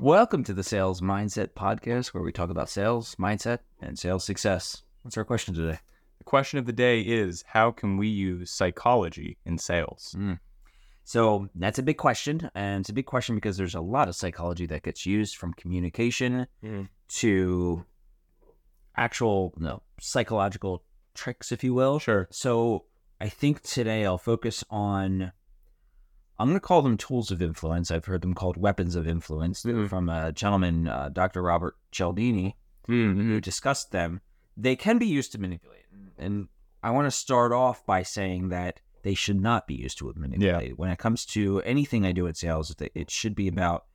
Welcome to the Sales Mindset Podcast, where we talk about sales, mindset, and sales success. What's our question today? The question of the day is how can we use psychology in sales? So that's a big question, and it's a big question because there's a lot of psychology that gets used from communication Mm. to actual no, psychological tricks, if you will. Sure. So I think today I'll focus on. I'm going to call them tools of influence. I've heard them called weapons of influence Mhm. from a gentleman, uh, Dr. Robert Cialdini, Mm-hmm. who discussed them. They can be used to manipulate, and I want to start off by saying that they should not be used to manipulate. When it comes to anything I do in sales, it- it should be about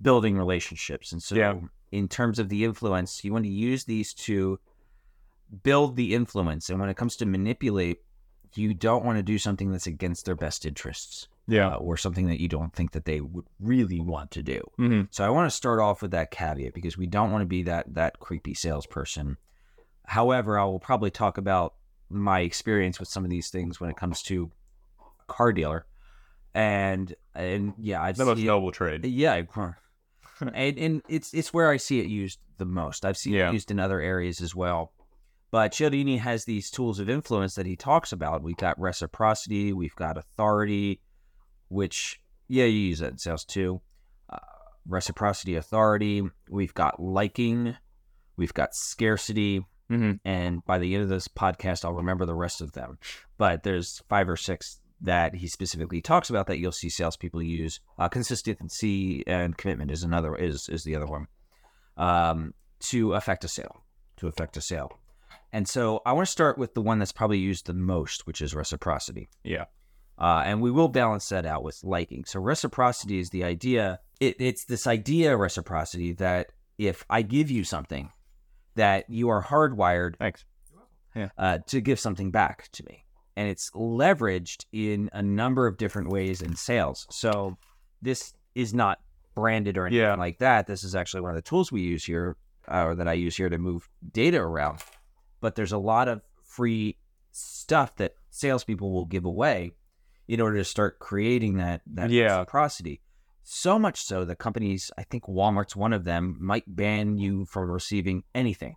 building relationships. And so, Yeah. in terms of the influence, you want to use these to build the influence. And when it comes to manipulate, you don't want to do something that's against their best interests Yeah. uh, or something that you don't think that they would really want to do. hmm So I want to start off with that caveat because we don't want to be that that creepy salesperson. However, I will probably talk about my experience with some of these things when it comes to a car dealer, and and yeah, I've The most noble trade. yeah, and, and it's it's where I see it used the most. I've seen Yeah. it used in other areas as well. But Cialdini has these tools of influence that he talks about. We've got reciprocity, we've got authority, which yeah, you use that in sales too. Uh, reciprocity, authority. We've got liking, we've got scarcity, hmm and by the end of this podcast, I'll remember the rest of them. But there's five or six that he specifically talks about that you'll see salespeople use. Uh, consistency and commitment is another is is the other one um, to affect a sale. To affect a sale, and so I want to start with the one that's probably used the most, which is reciprocity. Yeah. Uh, and we will balance that out with liking. So reciprocity is the idea. It, it's this idea of reciprocity that if I give you something, that you are hardwired Thanks. uh, to give something back to me. And it's leveraged in a number of different ways in sales. So this is not branded or anything Yeah. like that. This is actually one of the tools we use here, uh, or that I use here to move data around. But there's a lot of free stuff that salespeople will give away in order to start creating that that Yeah. reciprocity. So much so that companies, I think Walmart's one of them, might ban you from receiving anything.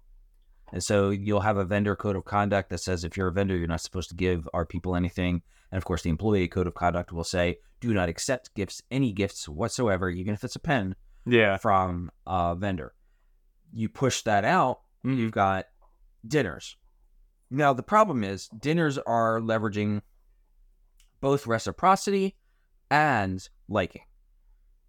And so you'll have a vendor code of conduct that says if you're a vendor, you're not supposed to give our people anything. And of course, the employee code of conduct will say, do not accept gifts, any gifts whatsoever, even if it's a pen, Yeah. from a vendor. You push that out, Mhm. you've got dinners. Now, the problem is dinners are leveraging both reciprocity and liking.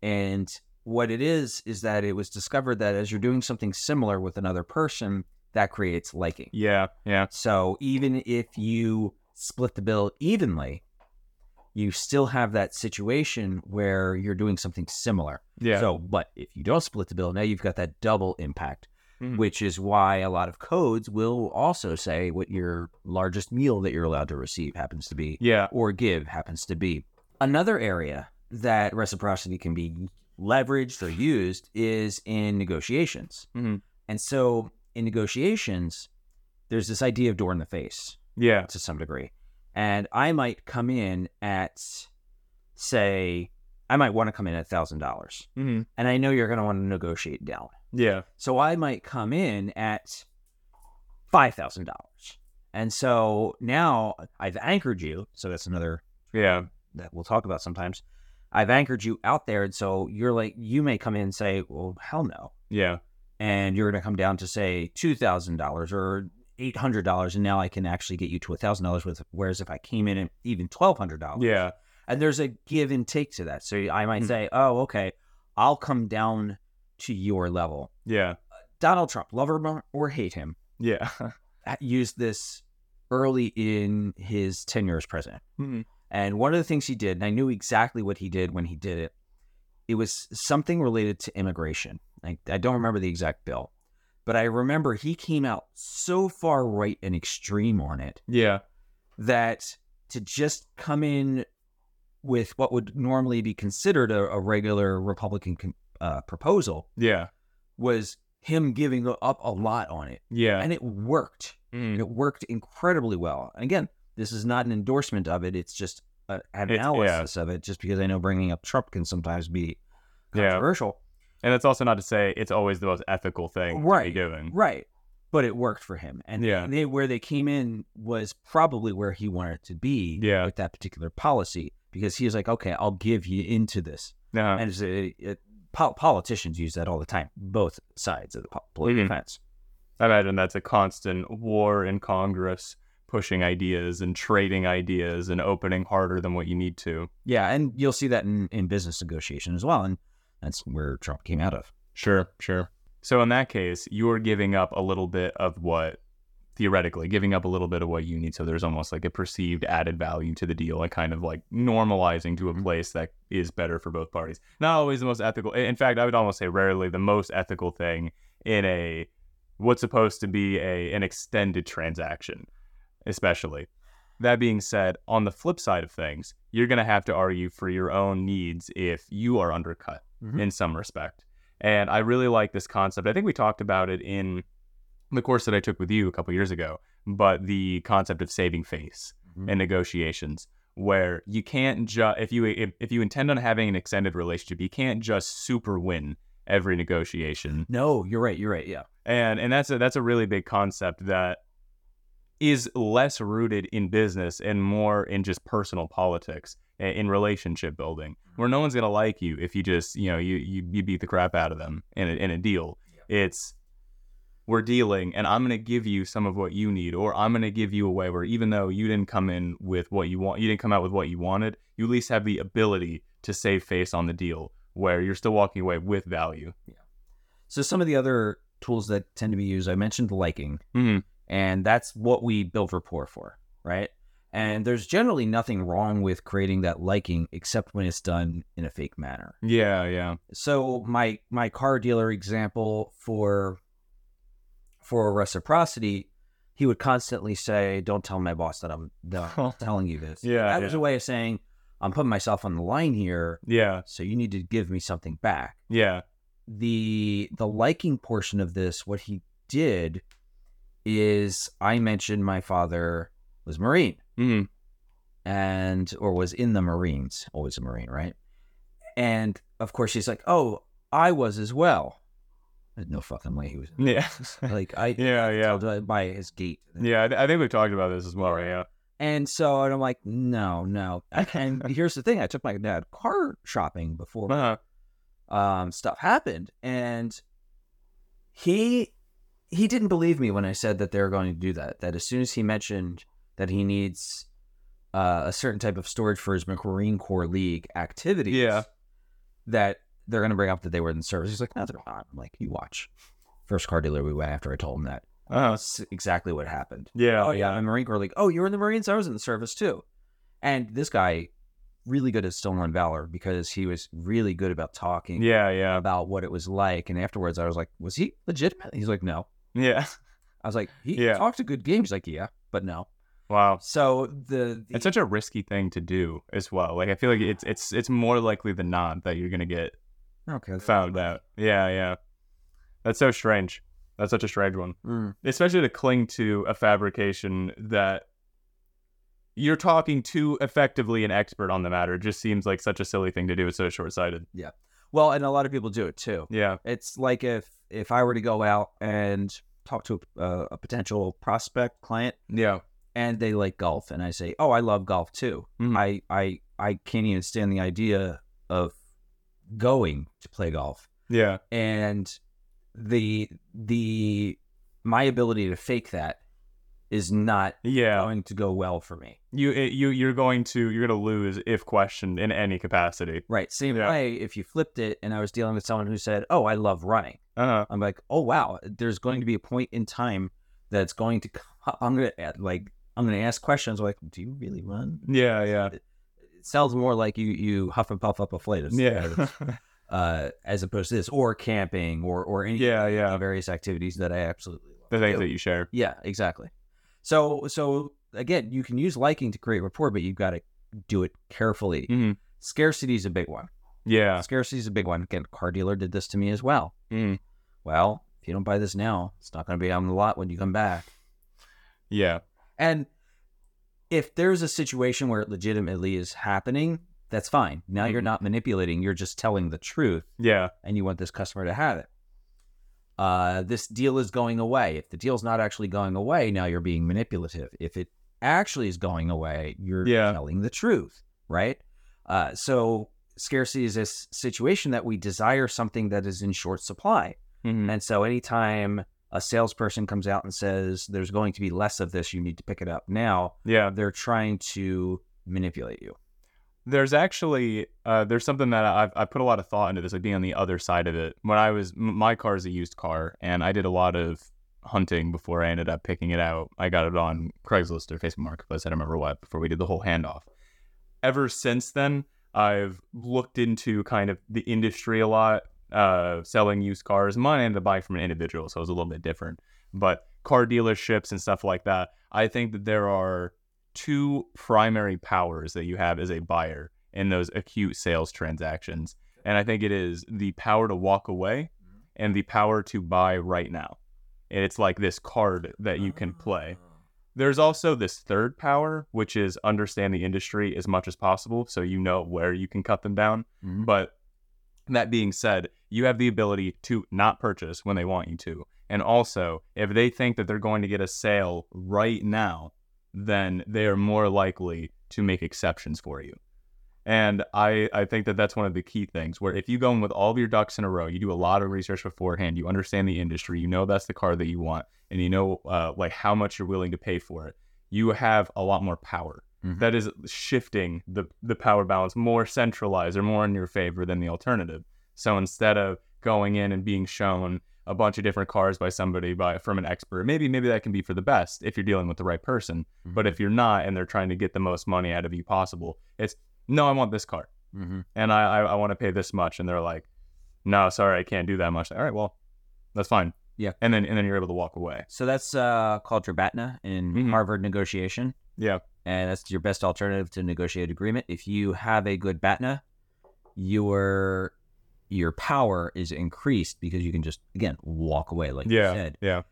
And what it is, is that it was discovered that as you're doing something similar with another person, that creates liking. Yeah. Yeah. So even if you split the bill evenly, you still have that situation where you're doing something similar. Yeah. So, but if you don't split the bill, now you've got that double impact, Mhm. which is why a lot of codes will also say what your largest meal that you're allowed to receive happens to be yeah. or give happens to be. Another area that reciprocity can be leveraged or used is in negotiations. Mhm. And so in negotiations, there's this idea of door in the face Yeah. to some degree. And I might come in at, say, I might want to come in at $1,000. hmm And I know you're going to want to negotiate down. Yeah. So I might come in at $5,000. And so now I've anchored you. So that's another Yeah. that we'll talk about sometimes. I've anchored you out there. And so you're like, you may come in and say, well, hell no. Yeah. And you're going to come down to say $2,000 or $800. And now I can actually get you to a $1,000 with, whereas if I came in at even $1,200. Yeah. And there's a give and take to that. So I might Hmm. say, oh, okay, I'll come down to your level. Yeah. Donald Trump, love him or hate him, Yeah. used this early in his tenure as president. Mhm. And one of the things he did, and I knew exactly what he did when he did it, it was something related to immigration. I, I don't remember the exact bill, but I remember he came out so far right and extreme on it Yeah. that to just come in with what would normally be considered a, a regular Republican con- uh, proposal Yeah. was him giving up a lot on it. Yeah. And it worked. Mm. It worked incredibly well. And again, this is not an endorsement of it. It's just a, an It's- yeah. analysis of it, just because I know bringing up Trump can sometimes be Yeah. controversial. And that's also not to say it's always the most ethical thing Right. to be doing. Right. But it worked for him. And Yeah. they, where they came in was probably where he wanted to be Yeah. with that particular policy because he was like, okay, I'll give you into this. Uh-huh. And it's a, it, pol- politicians use that all the time, both sides of the po- political Mhm. fence. I imagine that's a constant war in Congress, pushing ideas and trading ideas and opening harder than what you need to. Yeah. And you'll see that in, in business negotiation as well. And that's where Trump came out of. Sure, sure. So in that case, you're giving up a little bit of what theoretically giving up a little bit of what you need so there's almost like a perceived added value to the deal and kind of like normalizing to a Mhm. place that is better for both parties not always the most ethical in fact i would almost say rarely the most ethical thing in a what's supposed to be a an extended transaction especially that being said on the flip side of things you're going to have to argue for your own needs if you are undercut Mhm. in some respect and i really like this concept i think we talked about it in the course that I took with you a couple years ago, but the concept of saving face Mhm. in negotiations, where you can't just if you if, if you intend on having an extended relationship, you can't just super win every negotiation, No, you're right. You're right. Yeah. and and that's a that's a really big concept that is less rooted in business and more in just personal politics in relationship building where no one's going to like you if you just you know you, you you beat the crap out of them in a, in a deal it's we're dealing and i'm going to give you some of what you need or i'm going to give you a way where even though you didn't come in with what you want you didn't come out with what you wanted you at least have the ability to save face on the deal where you're still walking away with value Yeah. So some of the other tools that tend to be used, I mentioned liking, Mhm. and that's what we build rapport for, right? And there's generally nothing wrong with creating that liking, except when it's done in a fake manner. yeah yeah So my my car dealer example for for reciprocity, he would constantly say, "Don't tell my boss that I'm, that telling you this." Yeah, that was a way of saying I'm putting myself on the line here, yeah so you need to give me something back yeah the the liking portion of this, what he did is I mentioned my father was Marine hmm and or was in the Marines, always a Marine, right? And of course she's like, Oh, I was as well. There's no fucking way he was yeah like I yeah yeah by his gait. yeah I, I think we've talked about this as well right yeah And so and I'm like, no, no. And here's the thing: I took my dad car shopping before uh-huh. um, stuff happened, and he he didn't believe me when I said that they were going to do that. That as soon as he mentioned that he needs uh, a certain type of storage for his Marine Corps League activities, Yeah. that they're going to bring up that they were in the service. He's like, no, they're not. I'm like, you watch. First car dealer we went after I told him that. uh-huh. That's exactly what happened. yeah Oh yeah, I'm Marine Corps League. Oh, you were in the Marines. I was in the service too. And this guy, really good at stolen valor because he was really good about talking yeah yeah about what it was like. And afterwards, I was like, was he legitimate? He's like, no. yeah I was like, he Yeah. talked a good game. He's like, yeah, but no. wow So the, the it's such a risky thing to do as well like i feel like it's it's it's more likely than not that you're gonna get okay. found out yeah yeah that's so strange that's such a strange one Mm. especially to cling to a fabrication that you're talking to effectively an expert on the matter it just seems like such a silly thing to do it's so short-sighted Yeah. Well, and a lot of people do it too. yeah It's like if if I were to go out and talk to a, uh, a potential prospect client yeah and they like golf and I say, "Oh, I love golf too." Mhm. I I I can't even stand the idea of going to play golf. yeah And the the my ability to fake that is not yeah going to go well for me. you you you're going to you're going to lose if questioned in any capacity Right. Same Yeah. way if you flipped it and I was dealing with someone who said, "Oh, I love running." uh-huh I'm like, "Oh, wow, there's going to be a point in time that's going to come. I'm going to like I'm going to ask questions like, "Do you really run?" yeah yeah It sounds more like you you huff and puff up a flight of yeah uh, as opposed to this, or camping, or or any Yeah, yeah. various activities that I absolutely love. the things that you share Yeah, exactly. So so again, you can use liking to create rapport, but you've got to do it carefully. Mhm. Scarcity is a big one. yeah Scarcity is a big one. Again, car dealer did this to me as well. Mm. Well, if you don't buy this now, it's not going to be on the lot when you come back. yeah And if there's a situation where it legitimately is happening, that's fine. Now you're Mhm. not manipulating, you're just telling the truth Yeah. and you want this customer to have it. Uh, this deal is going away. If the deal's not actually going away, now you're being manipulative. If it actually is going away, you're Yeah. telling the truth, right? Uh, so scarcity is this situation that we desire something that is in short supply. Mhm. And so anytime a salesperson comes out and says there's going to be less of this, you need to pick it up now, Yeah. they're trying to manipulate you. There's actually uh, there's something that I've I put a lot of thought into this, like being on the other side of it. When I was m- my car is a used car, and I did a lot of hunting before I ended up picking it out. I got it on Craigslist or Facebook Marketplace. I don't remember what before we did the whole handoff. Ever since then, I've looked into kind of the industry a lot, uh, selling used cars. Mine ended up buying from an individual, so it was a little bit different. But car dealerships and stuff like that, I think that there are two primary powers that you have as a buyer in those acute sales transactions. And I think it is the power to walk away and the power to buy right now. And it's like this card that you can play. There's also this third power, which is understand the industry as much as possible so you know where you can cut them down. Mhm. But that being said, you have the ability to not purchase when they want you to. And also, if they think that they're going to get a sale right now, then they are more likely to make exceptions for you. And I, I think that that's one of the key things where if you go in with all of your ducks in a row, you do a lot of research beforehand, you understand the industry, you know that's the car that you want, and you know uh, like how much you're willing to pay for it, you have a lot more power. Mhm. That is shifting the, the power balance more centralized or more in your favor than the alternative. So instead of going in and being shown a bunch of different cars by somebody by from an expert, maybe maybe that can be for the best if you're dealing with the right person. Mhm. But if you're not and they're trying to get the most money out of you possible, it's no, I want this car Mhm. and I I, I want to pay this much, and they're like, no, sorry, I can't do that much. All right, well, that's fine. Yeah. and then and then you're able to walk away. So that's uh, called Drabatna in Mhm. Harvard negotiation. Yeah, and that's your best alternative to negotiate agreement. If you have a good BATNA, your your power is increased because you can just again walk away, like you yeah, said. yeah,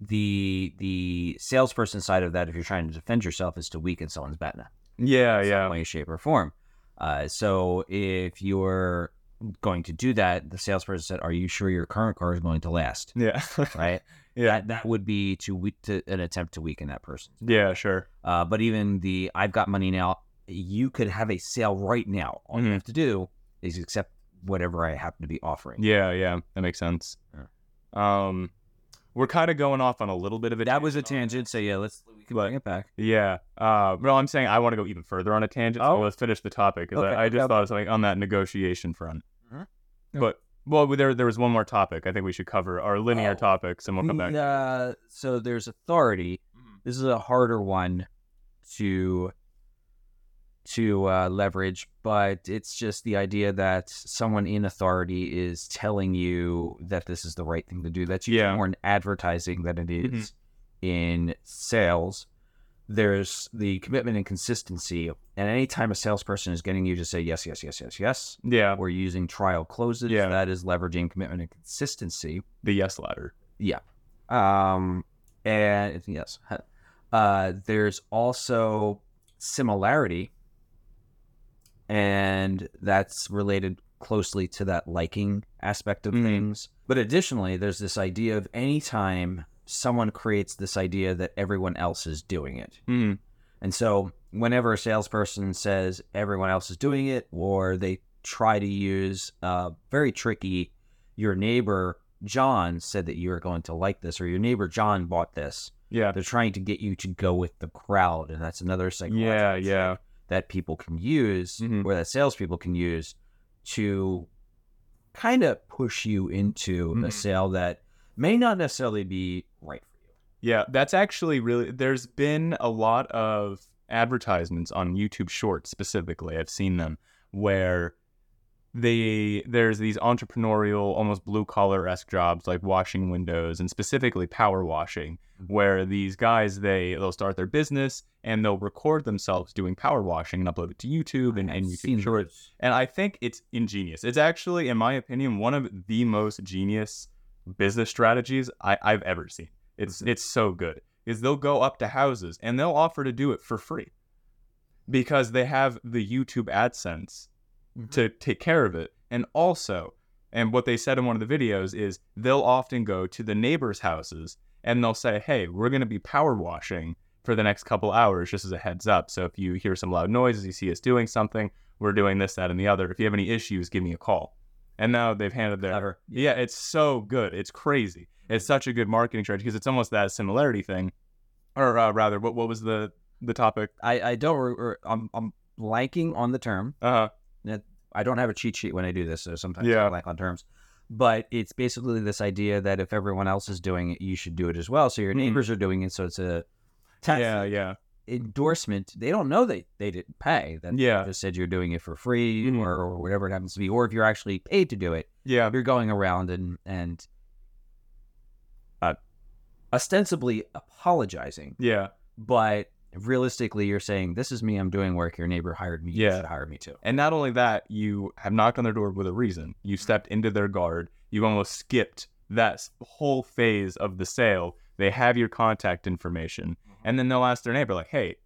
The the salesperson side of that, if you're trying to defend yourself, is to weaken someone's BATNA yeah, in some yeah, way, shape, or form. Uh, so if you're going to do that, the salesperson said, "Are you sure your current car is going to last?" yeah, Right. yeah, That that would be to, we- to an attempt to weaken that person. yeah, sure. Uh, but even the I've got money now, you could have a sale right now. All you Mhm. have to do is accept whatever I happen to be offering. Yeah, yeah, that makes sense. Um, we're kind of going off on a little bit of a That was a tangent on tangent. So yeah, let's we can But- bring it back. Yeah. Uh, no, I'm saying I want to go even further on a tangent. So Oh. let's finish the topic because Okay, I, I just okay. thought of something on that negotiation front. But well, there there was one more topic I think we should cover our linear Oh. topics, and we'll come back. Uh, so there's authority. This is a harder one to to uh, leverage, but it's just the idea that someone in authority is telling you that this is the right thing to do. That's usually Yeah. more in advertising than it is Mhm. in sales. There's the commitment and consistency, and anytime a salesperson is getting you to say yes, yes, yes, yes, yes, yeah, we're using trial closes, Yeah. that is leveraging commitment and consistency. the yes ladder. Yeah. Um, and yes, uh, there's also similarity, and that's related closely to that liking aspect of Mhm. things. But additionally, there's this idea of anytime someone creates this idea that everyone else is doing it. Mm. And so, whenever a salesperson says everyone else is doing it, or they try to use uh, very tricky, your neighbor John said that you are going to like this, or your neighbor John bought this. Yeah, They're trying to get you to go with the crowd, and that's another psychological yeah, yeah. that people can use, Mhm. or that salespeople can use to kind of push you into a Mhm. sale that may not necessarily be right for you. Yeah, that's actually really. There's been a lot of advertisements on YouTube Shorts specifically. I've seen them where they there's these entrepreneurial, almost blue collar esque jobs like washing windows and specifically power washing, mm-hmm. where these guys they they'll start their business and they'll record themselves doing power washing and upload it to YouTube and, and YouTube Shorts. And I think it's ingenious. It's actually, in my opinion, one of the most genius business strategies I, I've ever seen. It's Mhm. it's so good. Is they'll go up to houses and they'll offer to do it for free. because they have the YouTube AdSense Mhm. to take care of it. And also, and what they said in one of the videos is they'll often go to the neighbors' houses and they'll say, Hey, we're going to be power washing for the next couple hours, just as a heads up. So if you hear some loud noises, you see us doing something, we're doing this, that, and the other. If you have any issues, give me a call. And now they've handed their. Clever. Yeah, it's so good. It's crazy. It's such a good marketing strategy because it's almost that similarity thing. Or uh, rather, what, what was the, the topic? I, I don't. Re- re- I'm I'm blanking on the term. Uh huh. I don't have a cheat sheet when I do this, so sometimes Yeah. I blank on terms. But it's basically this idea that if everyone else is doing it, you should do it as well. So your Mhm. neighbors are doing it, so it's a tacit yeah, yeah. Endorsement. They don't know they they didn't pay. That Yeah. just said you're doing it for free Mhm. or, or whatever it happens to be, or if you're actually paid to do it, Yeah. you're going around and and uh, ostensibly apologizing, Yeah. but realistically, you're saying this is me. I'm doing work. Your neighbor hired me. You Yeah. should hire me too. And not only that, you have knocked on their door with a reason. You stepped into their guard. You almost skipped that whole phase of the sale. They have your contact information. And then they'll ask their neighbor, like, hey,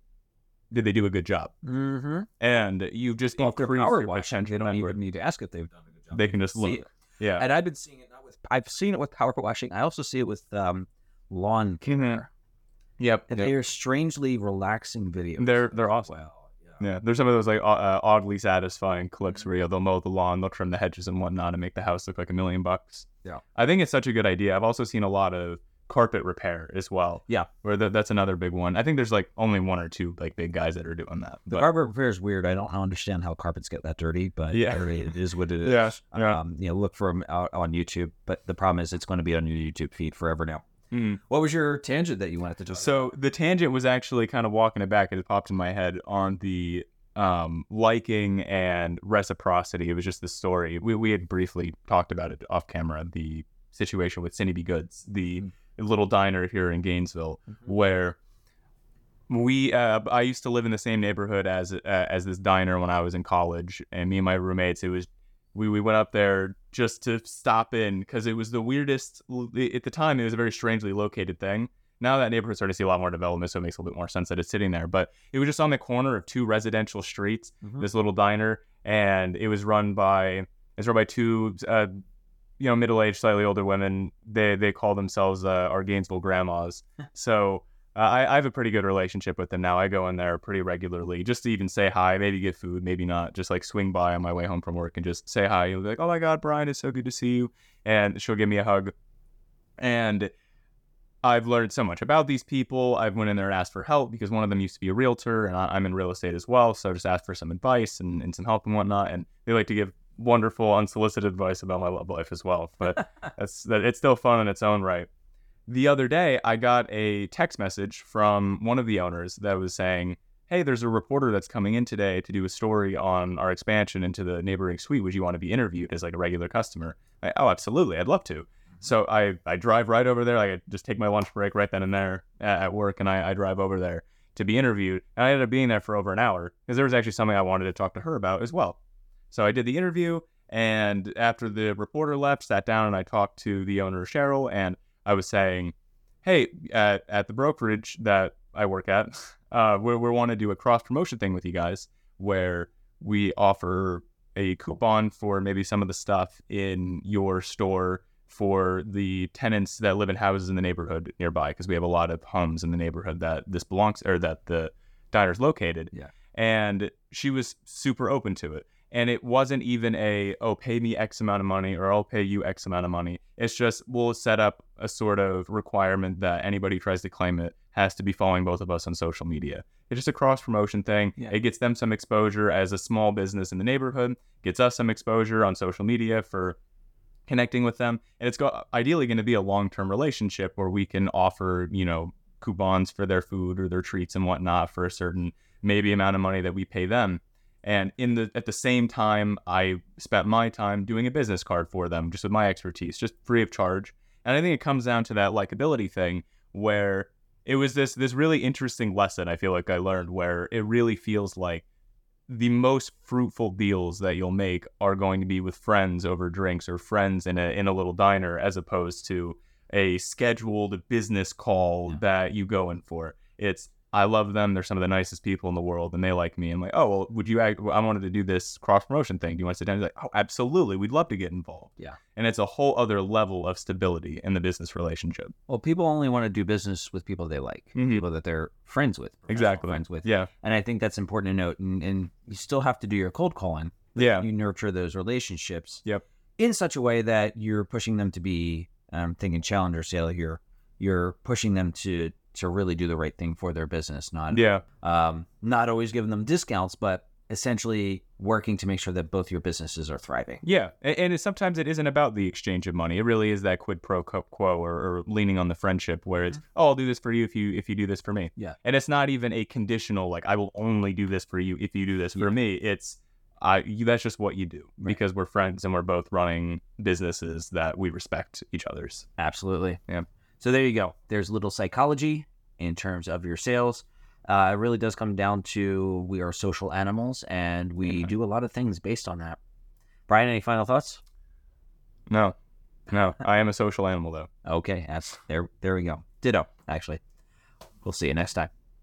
did they do a good job? Mm-hmm. And you just Well, increase power your washing, they don't even need to ask if they've done a good job. They can just look. Yeah. And I've been seeing it not with. I've seen it with power washing. I also see it with um, lawn care. Yep. And yep. they are strangely relaxing videos. They're they're awesome. Wow. Yeah. There's some of those like uh, oddly satisfying clips where they'll mow the lawn, they'll trim the hedges and whatnot, and make the house look like a million bucks. Yeah. I think it's such a good idea. I've also seen a lot of carpet repair as well. Yeah. where th- that's another big one. I think there's like only one or two like big guys that are doing that. The But, carpet repair is weird. I don't understand how carpets get that dirty, but Yeah. I mean, it is what it is. yeah, yeah. Um, you know, look for them out on YouTube, but the problem is it's going to be on your YouTube feed forever now. Mhm. What was your tangent that you wanted to talk So the tangent was actually kind of walking it back. It popped in my head on the um, liking and reciprocity. It was just the story. We, we had briefly talked about it off camera. The situation with Cindy B. Goods, the little diner here in Gainesville, Mhm. where we uh, I used to live in the same neighborhood as uh, as this diner when I was in college, and me and my roommates. It was we we went up there just to stop in because it was the weirdest at the time. It was a very strangely located thing. Now that neighborhood started to see a lot more development, so it makes a little bit more sense that it's sitting there. But it was just on the corner of two residential streets. Mhm. This little diner, and it was run by it's run by two. Uh, you know, middle-aged, slightly older women. They they call themselves uh, our Gainesville grandmas. so uh, I, I have a pretty good relationship with them now. I go in there pretty regularly just to even say hi, maybe get food, maybe not. Just like swing by on my way home from work and just say hi. You'll be like, "Oh my God, Brian, it's so good to see you," and she'll give me a hug. And I've learned so much about these people. I've went in there and asked for help because one of them used to be a realtor, and I, I'm in real estate as well. So I just asked for some advice and, and some help and whatnot. And they like to give wonderful, unsolicited advice about my love life as well. But that's that. It's still fun in its own right. The other day, I got a text message from one of the owners that was saying, "Hey, there's a reporter that's coming in today to do a story on our expansion into the neighboring suite. Would you want to be interviewed as like a regular customer?" I, oh, absolutely, I'd love to. So I, I drive right over there. Like I just take my lunch break right then and there at, work, and I, I drive over there to be interviewed. And I ended up being there for over an hour because there was actually something I wanted to talk to her about as well. So I did the interview, and after the reporter left, sat down and I talked to the owner Cheryl, and I was saying, "Hey, at, at the brokerage that I work at, uh, we we want to do a cross promotion thing with you guys, where we offer a coupon for maybe some of the stuff in your store." For the tenants that live in houses in the neighborhood nearby, because we have a lot of homes in the neighborhood that this belongs or that the diner's located. Yeah. And she was super open to it and it wasn't even a oh pay me x amount of money or i'll pay you x amount of money. It's just we'll set up a sort of requirement that anybody who tries to claim it has to be following both of us on social media. It's just a cross promotion thing. Yeah. it gets them some exposure as a small business in the neighborhood gets us some exposure on social media for connecting with them and it's go- ideally going to be a long-term relationship where we can offer you know coupons for their food or their treats and whatnot for a certain maybe amount of money that we pay them and in the at the same time i spent my time doing a business card for them just with my expertise just free of charge and i think it comes down to that likability thing where it was this this really interesting lesson i feel like i learned where it really feels like the most fruitful deals that you'll make are going to be with friends over drinks or friends in a in a little diner as opposed to a scheduled business call Yeah. that you go in for it's I love them. They're some of the nicest people in the world, and they like me. I'm like, oh well, would you? act- I wanted to do this cross promotion thing. Do you want to sit down? He's like, oh, absolutely. We'd love to get involved. Yeah. and it's a whole other level of stability in the business relationship. Well, people only want to do business with people they like, Mhm. people that they're friends with, Exactly. friends with. Yeah, And I think that's important to note. And, and you still have to do your cold calling. yeah, You nurture those relationships. Yep. In such a way that you're pushing them to be. I'm thinking challenger sale here. You're pushing them to to really do the right thing for their business, not yeah, um, not always giving them discounts, but essentially working to make sure that both your businesses are thriving. yeah. And, and it, sometimes it isn't about the exchange of money. It really is that quid pro quo or, or leaning on the friendship, where it's, oh, I'll do this for you if you if you do this for me. Yeah. and it's not even a conditional like I will only do this for you if you do this for Yeah. me. It's I you, that's just what you do Right. because we're friends and we're both running businesses that we respect each other's. Absolutely. Yeah. So there you go. There's a little psychology in terms of your sales. Uh, it really does come down to we are social animals and we Yeah. do a lot of things based on that. Brian, any final thoughts? No, no, I am a social animal though. Okay, that's there. There we go. Ditto. Actually, we'll see you next time.